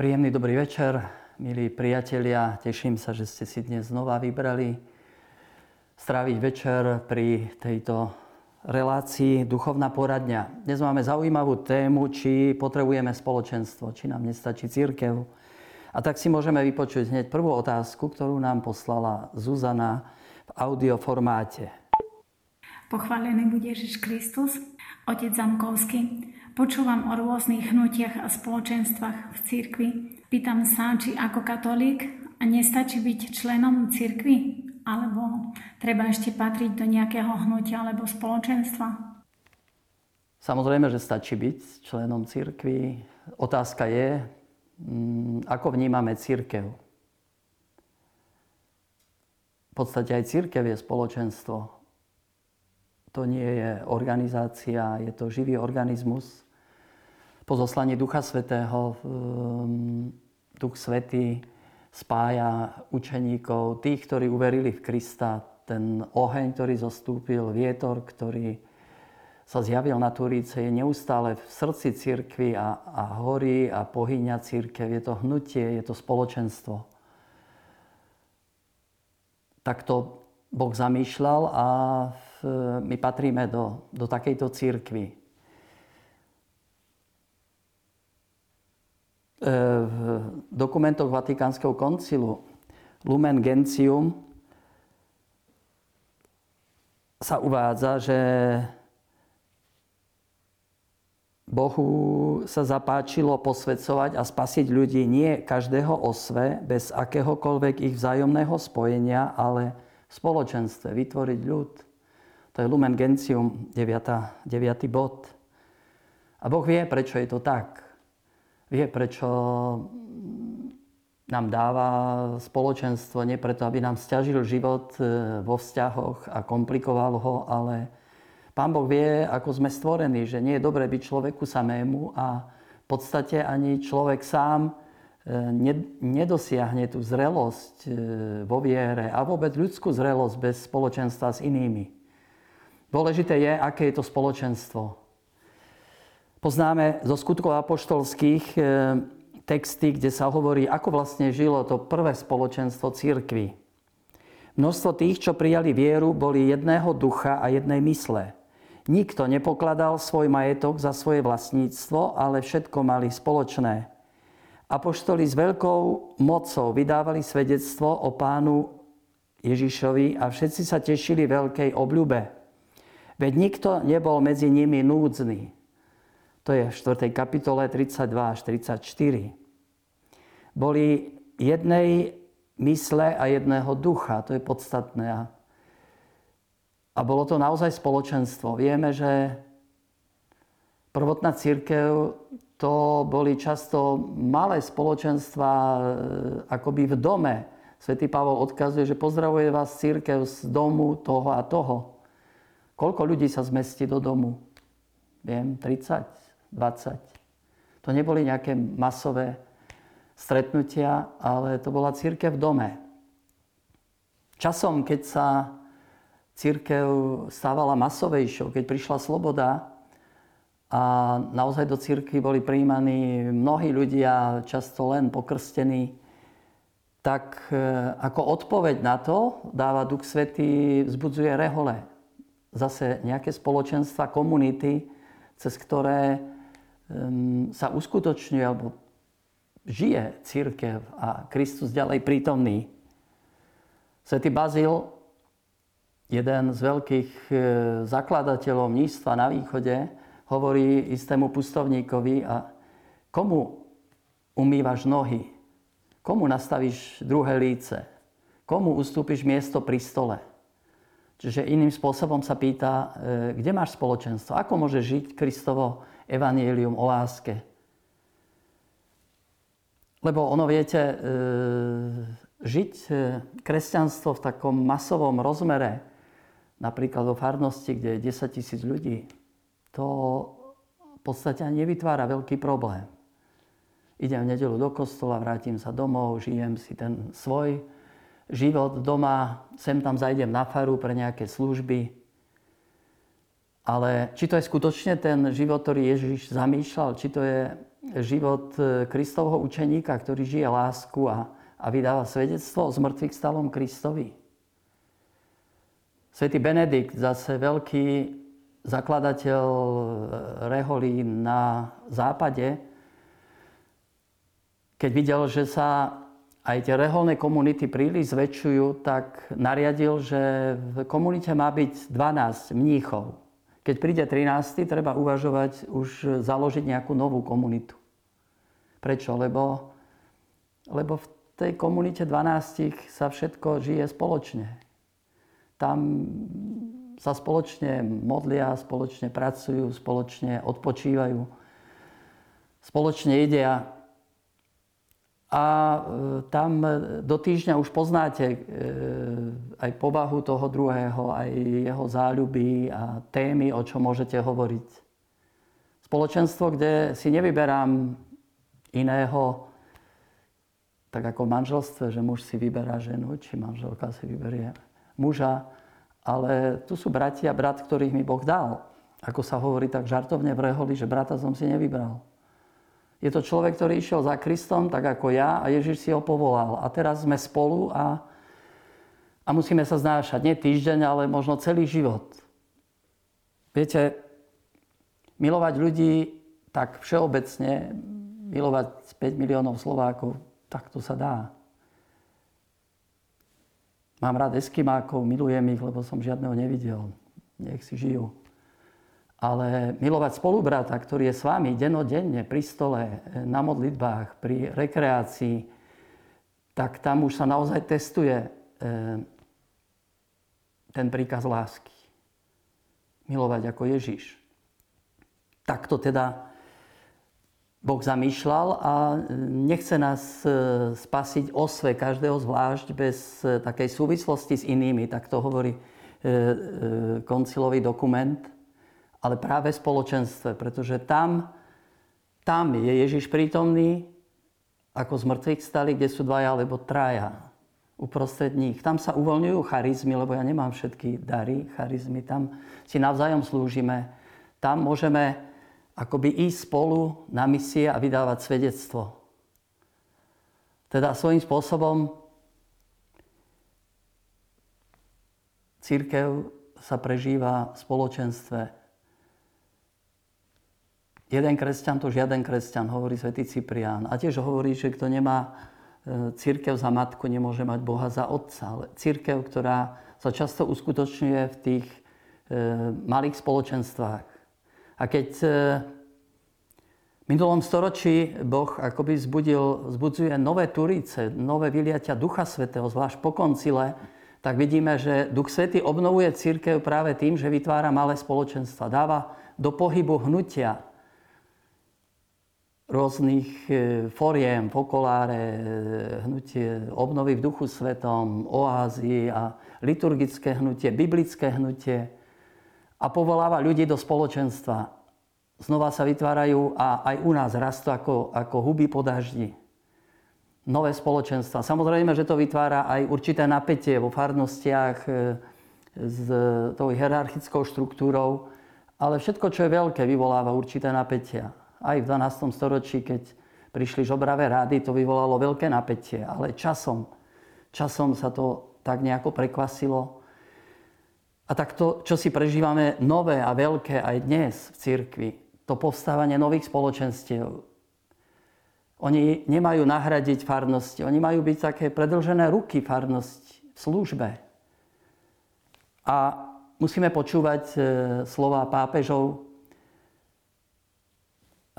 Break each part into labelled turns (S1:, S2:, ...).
S1: Príjemný dobrý večer, milí priatelia. Teším sa, že ste si dnes znova vybrali stráviť večer pri tejto relácii Duchovná poradňa. Dnes máme zaujímavú tému, či potrebujeme spoločenstvo, či nám nestačí církev. A tak si môžeme vypočuť hneď prvú otázku, ktorú nám poslala Zuzana v audioformáte.
S2: Pochválený bude Ježiš Kristus, Otec Zamkovský. Počúvam o rôznych hnutiach a spoločenstvách v cirkvi. Pýtam sa, či ako katolík nestačí byť členom cirkvi? Alebo treba ešte patriť do nejakého hnutia alebo spoločenstva?
S1: Samozrejme, že stačí byť členom cirkvi. Otázka je, mm, ako vnímame církev. V podstate aj církev je spoločenstvo. To nie je organizácia, je to živý organizmus, po Ducha Svetého ehm, Duch Svetý spája učeníkov, tých, ktorí uverili v Krista, ten oheň, ktorý zostúpil, vietor, ktorý sa zjavil na Turíce, je neustále v srdci církvy a, a horí a pohyňa církev. Je to hnutie, je to spoločenstvo. Tak to Boh zamýšľal a my patríme do, do takejto církvy. E, v dokumentoch Vatikánskeho koncilu Lumen Gentium sa uvádza, že Bohu sa zapáčilo posvedcovať a spasiť ľudí nie každého osve, bez akéhokoľvek ich vzájomného spojenia, ale v spoločenstve, vytvoriť ľud. To je Lumen Gentium, 9. 9. bod. A Boh vie, prečo je to tak vie, prečo nám dáva spoločenstvo, nie preto, aby nám stiažil život e, vo vzťahoch a komplikoval ho, ale Pán Boh vie, ako sme stvorení, že nie je dobré byť človeku samému a v podstate ani človek sám e, nedosiahne tú zrelosť e, vo viere a vôbec ľudskú zrelosť bez spoločenstva s inými. Dôležité je, aké je to spoločenstvo. Poznáme zo skutkov apoštolských e, texty, kde sa hovorí, ako vlastne žilo to prvé spoločenstvo církvy. Množstvo tých, čo prijali vieru, boli jedného ducha a jednej mysle. Nikto nepokladal svoj majetok za svoje vlastníctvo, ale všetko mali spoločné. Apoštoli s veľkou mocou vydávali svedectvo o pánu Ježišovi a všetci sa tešili veľkej obľube. Veď nikto nebol medzi nimi núdzny. To je v 4. kapitole 32 až 34. Boli jednej mysle a jedného ducha. To je podstatné. A bolo to naozaj spoločenstvo. Vieme, že prvotná církev to boli často malé spoločenstva e, akoby v dome. Svetý Pavol odkazuje, že pozdravuje vás církev z domu toho a toho. Koľko ľudí sa zmestí do domu? Viem, 30, 20. To neboli nejaké masové stretnutia, ale to bola církev v dome. Časom, keď sa církev stávala masovejšou, keď prišla sloboda a naozaj do církvy boli prijímaní mnohí ľudia, často len pokrstení, tak e, ako odpoveď na to dáva Duch Svetý, vzbudzuje rehole. Zase nejaké spoločenstva, komunity, cez ktoré sa uskutočňuje alebo žije církev a Kristus ďalej prítomný. Svetý Bazil, jeden z veľkých e, zakladateľov mníctva na východe, hovorí istému pustovníkovi a komu umývaš nohy, komu nastavíš druhé líce, komu ustúpiš miesto pri stole. Čiže iným spôsobom sa pýta, e, kde máš spoločenstvo, ako môže žiť Kristovo evanielium o láske. Lebo ono, viete, e, žiť e, kresťanstvo v takom masovom rozmere, napríklad vo farnosti, kde je 10 tisíc ľudí, to v podstate nevytvára veľký problém. Idem v nedelu do kostola, vrátim sa domov, žijem si ten svoj život doma, sem tam zajdem na faru pre nejaké služby, ale či to je skutočne ten život, ktorý Ježiš zamýšľal, či to je život e, Kristovho učeníka, ktorý žije lásku a, a vydáva svedectvo o zmrtvých stalom Kristovi. Svetý Benedikt, zase veľký zakladateľ reholí na západe, keď videl, že sa aj tie reholné komunity príliš zväčšujú, tak nariadil, že v komunite má byť 12 mníchov. Keď príde 13, treba uvažovať už založiť nejakú novú komunitu. Prečo? Lebo, lebo v tej komunite 12 sa všetko žije spoločne. Tam sa spoločne modlia, spoločne pracujú, spoločne odpočívajú, spoločne jedia a e, tam do týždňa už poznáte e, aj povahu toho druhého, aj jeho záľuby a témy, o čo môžete hovoriť. Spoločenstvo, kde si nevyberám iného, tak ako manželstve, že muž si vyberá ženu, či manželka si vyberie muža, ale tu sú bratia, brat, ktorých mi Boh dal. Ako sa hovorí tak žartovne v reholi, že brata som si nevybral. Je to človek, ktorý išiel za Kristom, tak ako ja, a Ježiš si ho povolal. A teraz sme spolu a, a musíme sa znášať. Nie týždeň, ale možno celý život. Viete, milovať ľudí tak všeobecne, milovať 5 miliónov Slovákov, tak to sa dá. Mám rád Eskimákov, milujem ich, lebo som žiadneho nevidel. Nech si žijú. Ale milovať spolubrata, ktorý je s vami denodenne pri stole, na modlitbách, pri rekreácii, tak tam už sa naozaj testuje e, ten príkaz lásky. Milovať ako Ježiš. Tak to teda Boh zamýšľal a nechce nás e, spasiť osve každého zvlášť bez e, takej súvislosti s inými. Tak to hovorí koncilový dokument ale práve spoločenstve, pretože tam, tam je Ježiš prítomný, ako z mŕtvych stali, kde sú dvaja alebo traja uprostred nich. Tam sa uvoľňujú charizmy, lebo ja nemám všetky dary, charizmy. Tam si navzájom slúžime. Tam môžeme akoby ísť spolu na misie a vydávať svedectvo. Teda svojím spôsobom církev sa prežíva v spoločenstve Jeden kresťan to žiaden kresťan, hovorí svätý Cyprián. A tiež hovorí, že kto nemá e, církev za matku, nemôže mať Boha za otca. Ale církev, ktorá sa často uskutočňuje v tých e, malých spoločenstvách. A keď e, v minulom storočí Boh akoby zbudil, zbudzuje nové turice, nové vyliatia Ducha Svetého, zvlášť po koncile, tak vidíme, že Duch Svetý obnovuje církev práve tým, že vytvára malé spoločenstva. Dáva do pohybu hnutia, rôznych e, foriem, pokoláre, e, hnutie obnovy v duchu svetom, oázy a liturgické hnutie, biblické hnutie a povoláva ľudí do spoločenstva. Znova sa vytvárajú a aj u nás rastú ako, ako huby po daždi. Nové spoločenstva. Samozrejme, že to vytvára aj určité napätie vo farnostiach e, s tou hierarchickou štruktúrou, ale všetko, čo je veľké, vyvoláva určité napätia. Aj v 12. storočí, keď prišli žobravé rády, to vyvolalo veľké napätie, ale časom, časom sa to tak nejako prekvasilo. A tak to, čo si prežívame nové a veľké aj dnes v cirkvi, to povstávanie nových spoločenstiev, oni nemajú nahradiť farnosti, oni majú byť také predlžené ruky farnosť v službe. A musíme počúvať e, slova pápežov,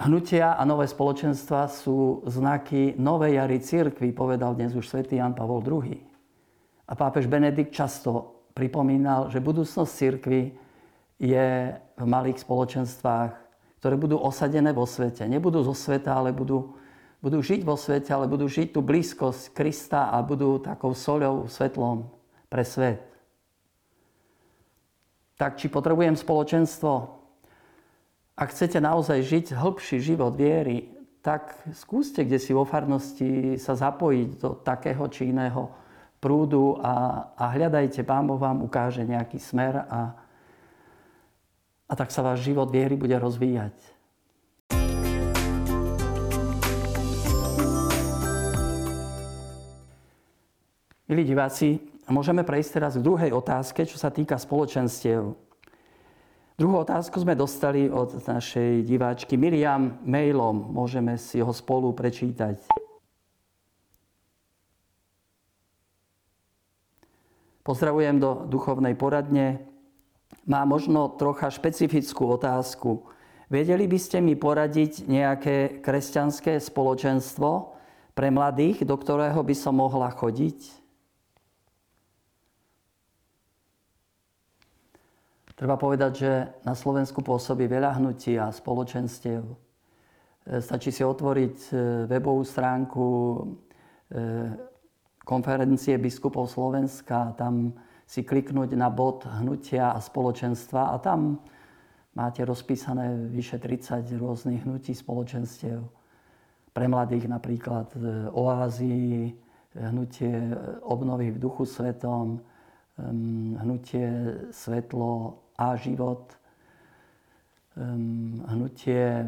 S1: Hnutia a nové spoločenstva sú znaky novej jary církvy, povedal dnes už svätý Jan Pavol II. A pápež Benedikt často pripomínal, že budúcnosť církvy je v malých spoločenstvách, ktoré budú osadené vo svete. Nebudú zo sveta, ale budú, budú žiť vo svete, ale budú žiť tú blízkosť Krista a budú takou soľou, svetlom pre svet. Tak či potrebujem spoločenstvo? Ak chcete naozaj žiť hĺbší život viery, tak skúste kde si vo farnosti sa zapojiť do takého či iného prúdu a, a hľadajte, Pán Boh vám ukáže nejaký smer a, a tak sa váš život viery bude rozvíjať. Milí diváci, môžeme prejsť teraz k druhej otázke, čo sa týka spoločenstiev. Druhú otázku sme dostali od našej diváčky Miriam mailom. Môžeme si ho spolu prečítať. Pozdravujem do duchovnej poradne. Má možno trocha špecifickú otázku. Vedeli by ste mi poradiť nejaké kresťanské spoločenstvo pre mladých, do ktorého by som mohla chodiť? Treba povedať, že na Slovensku pôsobí veľa hnutí a spoločenstiev. E, stačí si otvoriť e, webovú stránku e, konferencie biskupov Slovenska, tam si kliknúť na bod hnutia a spoločenstva a tam máte rozpísané vyše 30 rôznych hnutí spoločenstiev. Pre mladých napríklad oázy, hnutie obnovy v duchu svetom, hnutie svetlo a život, hnutie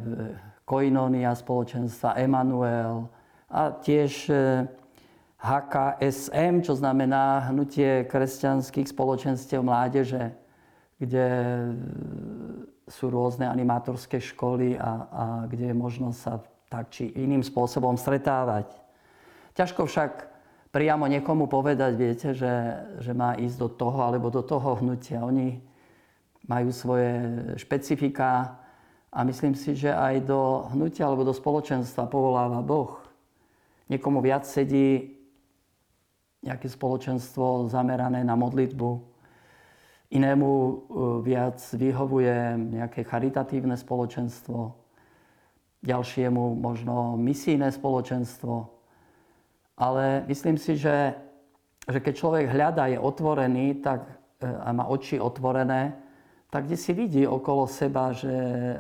S1: Koinonia spoločenstva Emanuel a tiež HKSM, e, čo znamená hnutie kresťanských spoločenstiev mládeže, kde sú rôzne animátorské školy a, a kde je možnosť sa tak či iným spôsobom stretávať. Ťažko však priamo niekomu povedať, viete, že, že má ísť do toho alebo do toho hnutia. Oni majú svoje špecifika a myslím si, že aj do hnutia alebo do spoločenstva povoláva Boh. Niekomu viac sedí nejaké spoločenstvo zamerané na modlitbu, inému e, viac vyhovuje nejaké charitatívne spoločenstvo, ďalšiemu možno misijné spoločenstvo. Ale myslím si, že, že keď človek hľadá, je otvorený tak, e, a má oči otvorené, tak kde si vidí okolo seba, že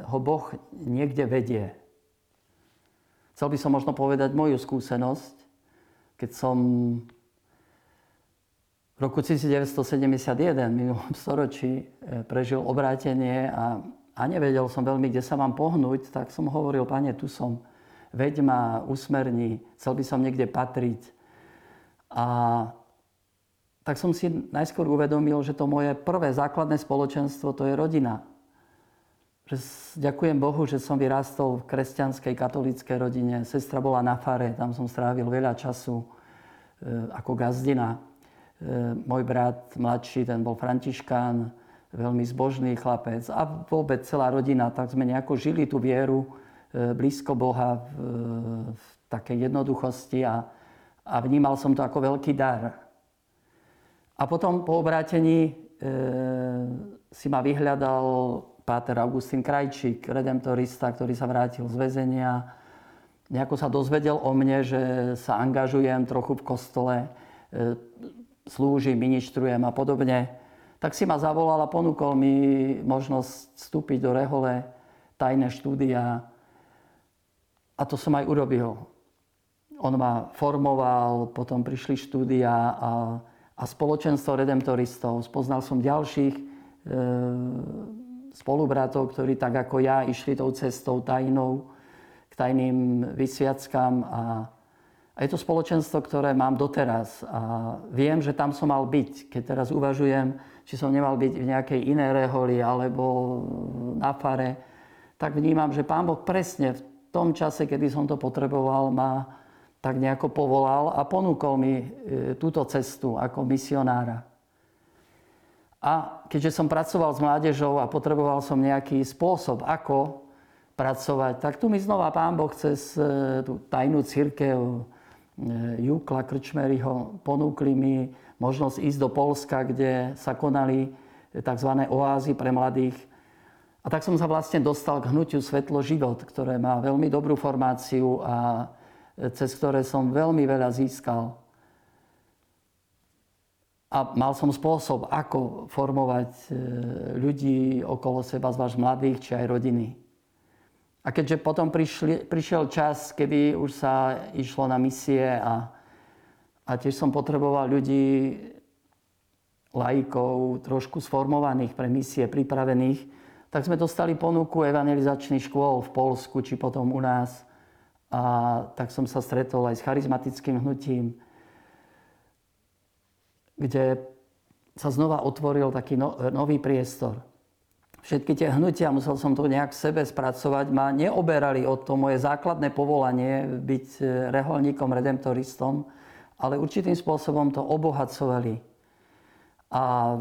S1: ho Boh niekde vedie. Chcel by som možno povedať moju skúsenosť, keď som v roku 1971, v minulom storočí, e, prežil obrátenie a, a nevedel som veľmi, kde sa mám pohnúť, tak som hovoril, pane, tu som, veď ma, usmerní, chcel by som niekde patriť. A tak som si najskôr uvedomil, že to moje prvé základné spoločenstvo to je rodina. Že ďakujem Bohu, že som vyrástol v kresťanskej katolíckej rodine. Sestra bola na fare, tam som strávil veľa času e, ako gazdina. E, môj brat mladší, ten bol františkán, veľmi zbožný chlapec a vôbec celá rodina, tak sme nejako žili tú vieru e, blízko Boha v, v takej jednoduchosti a, a vnímal som to ako veľký dar. A potom po obrátení e, si ma vyhľadal páter Augustín Krajčík, redemptorista, ktorý sa vrátil z väzenia. Nejako sa dozvedel o mne, že sa angažujem trochu v kostole, e, slúžim, ministrujem a podobne. Tak si ma zavolal a ponúkol mi možnosť vstúpiť do Rehole, tajné štúdia. A to som aj urobil. On ma formoval, potom prišli štúdia a a spoločenstvo redemptoristov. Spoznal som ďalších e, spolubratov, ktorí tak ako ja išli tou cestou tajnou k tajným vysviackám a, a je to spoločenstvo, ktoré mám doteraz a viem, že tam som mal byť. Keď teraz uvažujem, či som nemal byť v nejakej inej reholi alebo na fare, tak vnímam, že Pán Boh presne v tom čase, kedy som to potreboval, ma tak nejako povolal a ponúkol mi e, túto cestu ako misionára. A keďže som pracoval s mládežou a potreboval som nejaký spôsob, ako pracovať, tak tu mi znova Pán Boh cez e, tú tajnú církev e, Jukla Krčmeryho ponúkli mi možnosť ísť do Polska, kde sa konali tzv. oázy pre mladých. A tak som sa vlastne dostal k hnutiu Svetlo život, ktoré má veľmi dobrú formáciu a cez ktoré som veľmi veľa získal. A mal som spôsob, ako formovať e, ľudí okolo seba, zvlášť mladých, či aj rodiny. A keďže potom prišli, prišiel čas, kedy už sa išlo na misie a, a tiež som potreboval ľudí, laikov, trošku sformovaných pre misie, pripravených, tak sme dostali ponuku evangelizačných škôl v Polsku, či potom u nás. A tak som sa stretol aj s charizmatickým hnutím. kde sa znova otvoril taký no, nový priestor. Všetky tie hnutia, musel som to nejak v sebe spracovať, ma neoberali o to moje základné povolanie byť e, reholníkom, redemptoristom, ale určitým spôsobom to obohacovali. A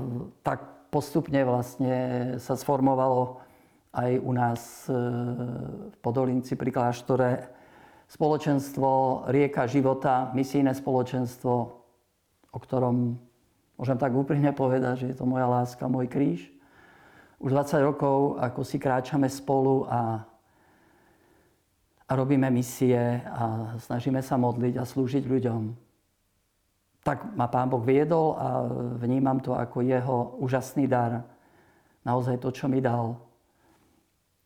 S1: tak postupne vlastne sa sformovalo aj u nás e, v Podolinci pri kláštore spoločenstvo Rieka života, misijné spoločenstvo, o ktorom môžem tak úprimne povedať, že je to moja láska, môj kríž. Už 20 rokov, ako si kráčame spolu a, a robíme misie a snažíme sa modliť a slúžiť ľuďom. Tak ma Pán Boh viedol a vnímam to ako jeho úžasný dar. Naozaj to, čo mi dal.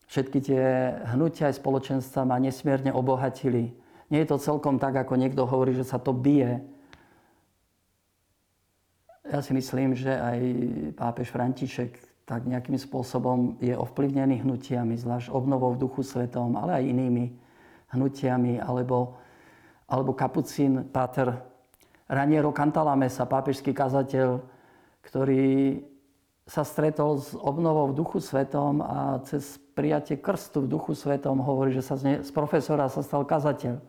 S1: Všetky tie hnutia aj spoločenstva ma nesmierne obohatili. Nie je to celkom tak, ako niekto hovorí, že sa to bije ja si myslím, že aj pápež František tak nejakým spôsobom je ovplyvnený hnutiami, zvlášť obnovou v duchu svetom, ale aj inými hnutiami, alebo, alebo kapucín Páter Raniero Cantalamesa, pápežský kazateľ, ktorý sa stretol s obnovou v duchu svetom a cez prijatie krstu v duchu svetom hovorí, že sa z, ne, z profesora sa stal kazateľ.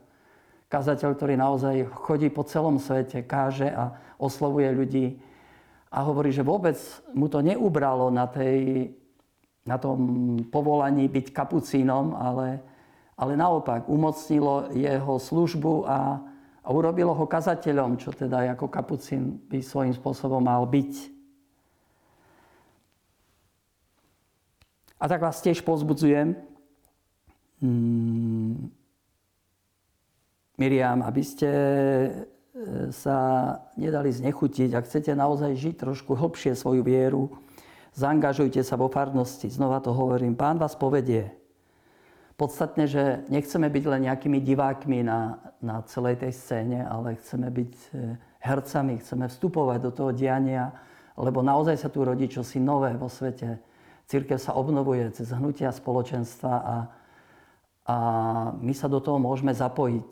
S1: Kazateľ, ktorý naozaj chodí po celom svete, káže a oslovuje ľudí a hovorí, že vôbec mu to neubralo na, tej, na tom povolaní byť kapucínom, ale, ale naopak umocnilo jeho službu a, a urobilo ho kazateľom, čo teda ako kapucín by svojím spôsobom mal byť. A tak vás tiež pozbudzujem, hmm, Miriam, aby ste sa nedali znechutiť. Ak chcete naozaj žiť trošku hlbšie svoju vieru, zaangažujte sa vo farnosti. Znova to hovorím, pán vás povedie. Podstatne, že nechceme byť len nejakými divákmi na, na celej tej scéne, ale chceme byť e, hercami, chceme vstupovať do toho diania, lebo naozaj sa tu rodí čosi nové vo svete. Církev sa obnovuje cez hnutia spoločenstva a, a my sa do toho môžeme zapojiť.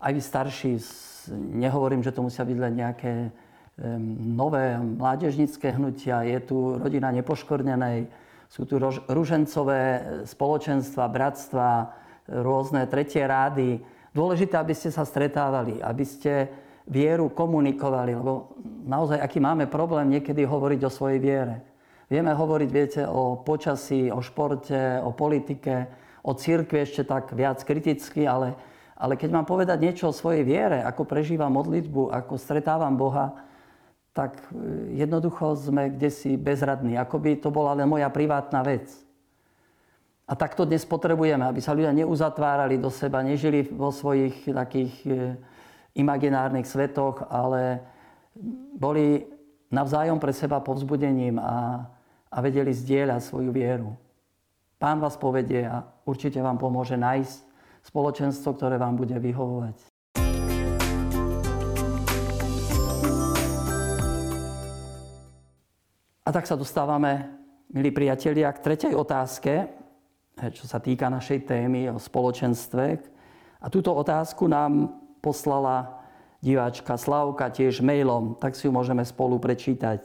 S1: Aj vy starší nehovorím, že to musia byť len nejaké nové mládežnické hnutia. Je tu rodina nepoškornenej, sú tu ružencové spoločenstva, bratstva, rôzne tretie rády. Dôležité, aby ste sa stretávali, aby ste vieru komunikovali, lebo naozaj, aký máme problém niekedy hovoriť o svojej viere. Vieme hovoriť, viete, o počasí, o športe, o politike, o církvi ešte tak viac kriticky, ale ale keď mám povedať niečo o svojej viere, ako prežívam modlitbu, ako stretávam Boha, tak e, jednoducho sme kde si bezradní. Ako by to bola len moja privátna vec. A takto dnes potrebujeme, aby sa ľudia neuzatvárali do seba, nežili vo svojich takých e, imaginárnych svetoch, ale boli navzájom pre seba povzbudením a, a vedeli zdieľať svoju vieru. Pán vás povedie a určite vám pomôže nájsť spoločenstvo, ktoré vám bude vyhovovať. A tak sa dostávame, milí priatelia, k tretej otázke, čo sa týka našej témy o spoločenstve. A túto otázku nám poslala diváčka Slavka tiež mailom, tak si ju môžeme spolu prečítať.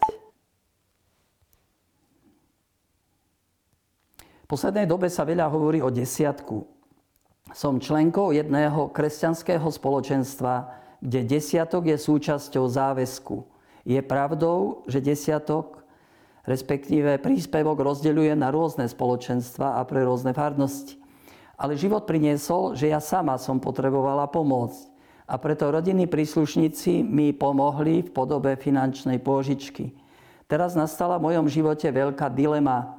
S1: V poslednej dobe sa veľa hovorí o desiatku. Som členkou jedného kresťanského spoločenstva, kde desiatok je súčasťou záväzku. Je pravdou, že desiatok, respektíve príspevok rozdeľuje na rôzne spoločenstva a pre rôzne farnosti. Ale život priniesol, že ja sama som potrebovala pomôcť. A preto rodinní príslušníci mi pomohli v podobe finančnej pôžičky. Teraz nastala v mojom živote veľká dilema,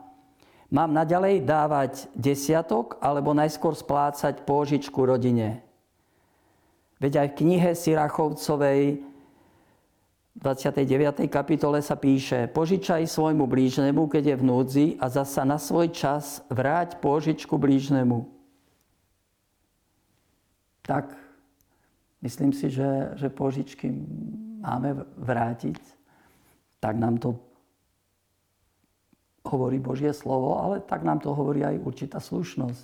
S1: Mám naďalej dávať desiatok alebo najskôr splácať pôžičku rodine. Veď aj v knihe Sirachovcovej 29. kapitole sa píše Požičaj svojmu blížnemu, keď je v núdzi a zasa na svoj čas vráť pôžičku blížnemu. Tak, myslím si, že, že požičky máme vrátiť. Tak nám to hovorí Božie slovo, ale tak nám to hovorí aj určitá slušnosť.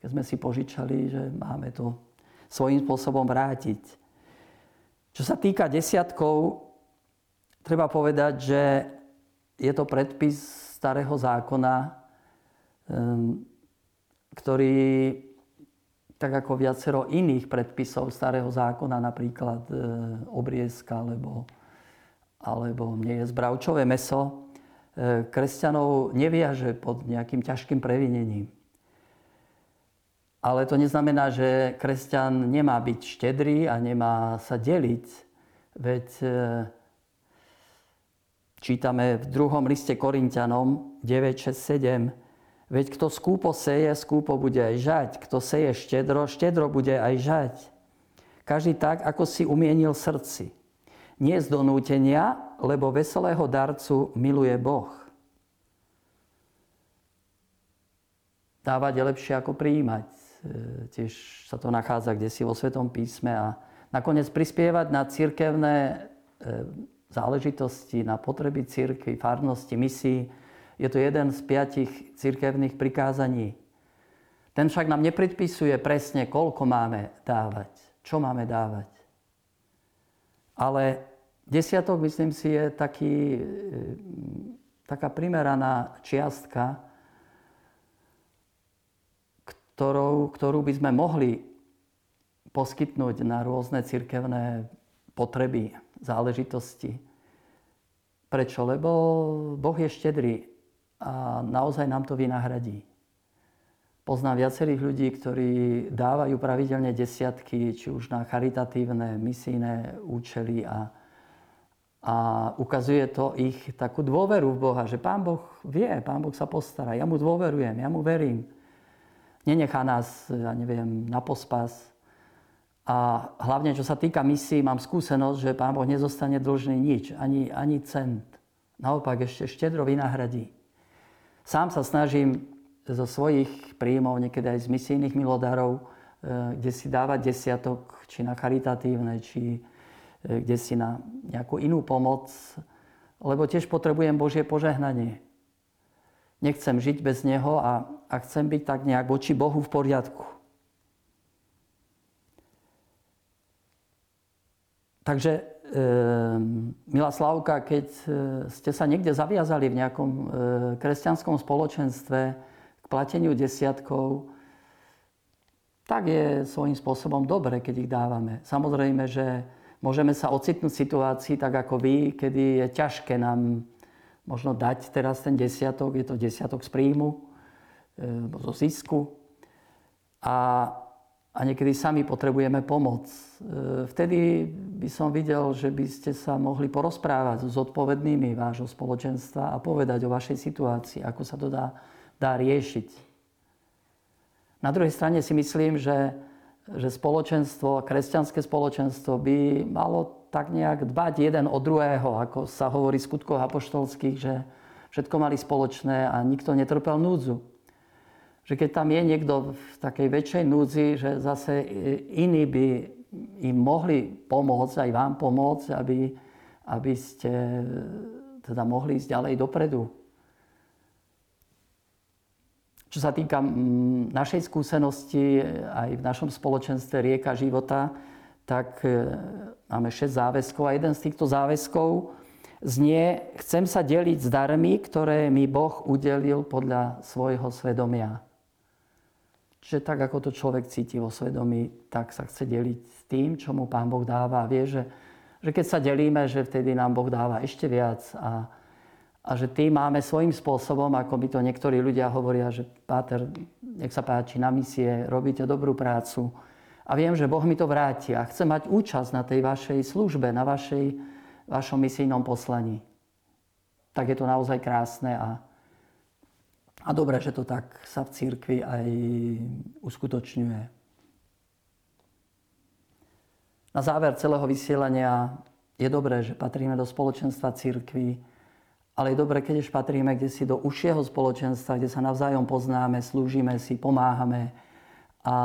S1: Keď sme si požičali, že máme to svojím spôsobom vrátiť. Čo sa týka desiatkov, treba povedať, že je to predpis starého zákona, ehm, ktorý tak ako viacero iných predpisov starého zákona, napríklad e, obriezka alebo, alebo nie je zbravčové meso, kresťanov neviaže pod nejakým ťažkým previnením. Ale to neznamená, že kresťan nemá byť štedrý a nemá sa deliť. Veď e, čítame v druhom liste Korintianom 9, 6, 7, Veď kto skúpo seje, skúpo bude aj žať. Kto seje štedro, štedro bude aj žať. Každý tak, ako si umienil srdci. Nie z donútenia, lebo veselého darcu miluje Boh. Dávať je lepšie ako prijímať. E, tiež sa to nachádza kde si vo Svetom písme. A nakoniec prispievať na cirkevné e, záležitosti, na potreby cirkvi, farnosti, misií, je to jeden z piatich cirkevných prikázaní. Ten však nám nepredpisuje presne, koľko máme dávať, čo máme dávať. Ale desiatok, myslím si, je taký, e, taká primeraná čiastka, ktorou, ktorú by sme mohli poskytnúť na rôzne cirkevné potreby, záležitosti. Prečo? Lebo Boh je štedrý a naozaj nám to vynahradí. Poznám viacerých ľudí, ktorí dávajú pravidelne desiatky, či už na charitatívne, misijné účely a, a ukazuje to ich takú dôveru v Boha, že Pán Boh vie, Pán Boh sa postará, ja mu dôverujem, ja mu verím. Nenechá nás, ja neviem, na pospas. A hlavne, čo sa týka misií, mám skúsenosť, že Pán Boh nezostane dlžný nič, ani, ani cent. Naopak ešte štedro vynahradí. Sám sa snažím zo svojich príjmov, niekedy aj z misijných milodárov, e, kde si dávať desiatok, či na charitatívne, či e, kde si na nejakú inú pomoc, lebo tiež potrebujem Božie požehnanie. Nechcem žiť bez Neho a, a chcem byť tak nejak voči Bohu v poriadku. Takže Ehm, milá Slavka, keď e, ste sa niekde zaviazali v nejakom e, kresťanskom spoločenstve k plateniu desiatkov, tak je svojím spôsobom dobre, keď ich dávame. Samozrejme, že môžeme sa ocitnúť v situácii, tak ako vy, kedy je ťažké nám možno dať teraz ten desiatok, je to desiatok z príjmu, e, zo zisku. A a niekedy sami potrebujeme pomoc. E, vtedy by som videl, že by ste sa mohli porozprávať s odpovednými vášho spoločenstva a povedať o vašej situácii, ako sa to dá, dá riešiť. Na druhej strane si myslím, že, že spoločenstvo, kresťanské spoločenstvo by malo tak nejak dbať jeden od druhého, ako sa hovorí v skutkoch apoštolských, že všetko mali spoločné a nikto netrpel núdzu že keď tam je niekto v takej väčšej núdzi, že zase iní by im mohli pomôcť, aj vám pomôcť, aby, aby ste teda mohli ísť ďalej dopredu. Čo sa týka našej skúsenosti aj v našom spoločenstve Rieka života, tak e, máme 6 záväzkov a jeden z týchto záväzkov znie Chcem sa deliť s darmi, ktoré mi Boh udelil podľa svojho svedomia. Čiže tak, ako to človek cíti vo svedomí, tak sa chce deliť s tým, čo mu Pán Boh dáva. Vie, že, že keď sa delíme, že vtedy nám Boh dáva ešte viac a, a že tým máme svojím spôsobom, ako by to niektorí ľudia hovoria, že Páter, nech sa páči, na misie, robíte dobrú prácu. A viem, že Boh mi to vráti a chce mať účasť na tej vašej službe, na vašej, vašom misijnom poslaní. Tak je to naozaj krásne a, a dobre, že to tak sa v církvi aj uskutočňuje. Na záver celého vysielania je dobré, že patríme do spoločenstva církvy, ale je dobré, keď už patríme kde si do užšieho spoločenstva, kde sa navzájom poznáme, slúžime si, pomáhame a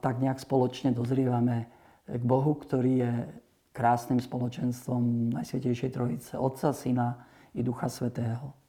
S1: tak nejak spoločne dozrievame k Bohu, ktorý je krásnym spoločenstvom Najsvetejšej Trojice, Otca, Syna i Ducha Svetého.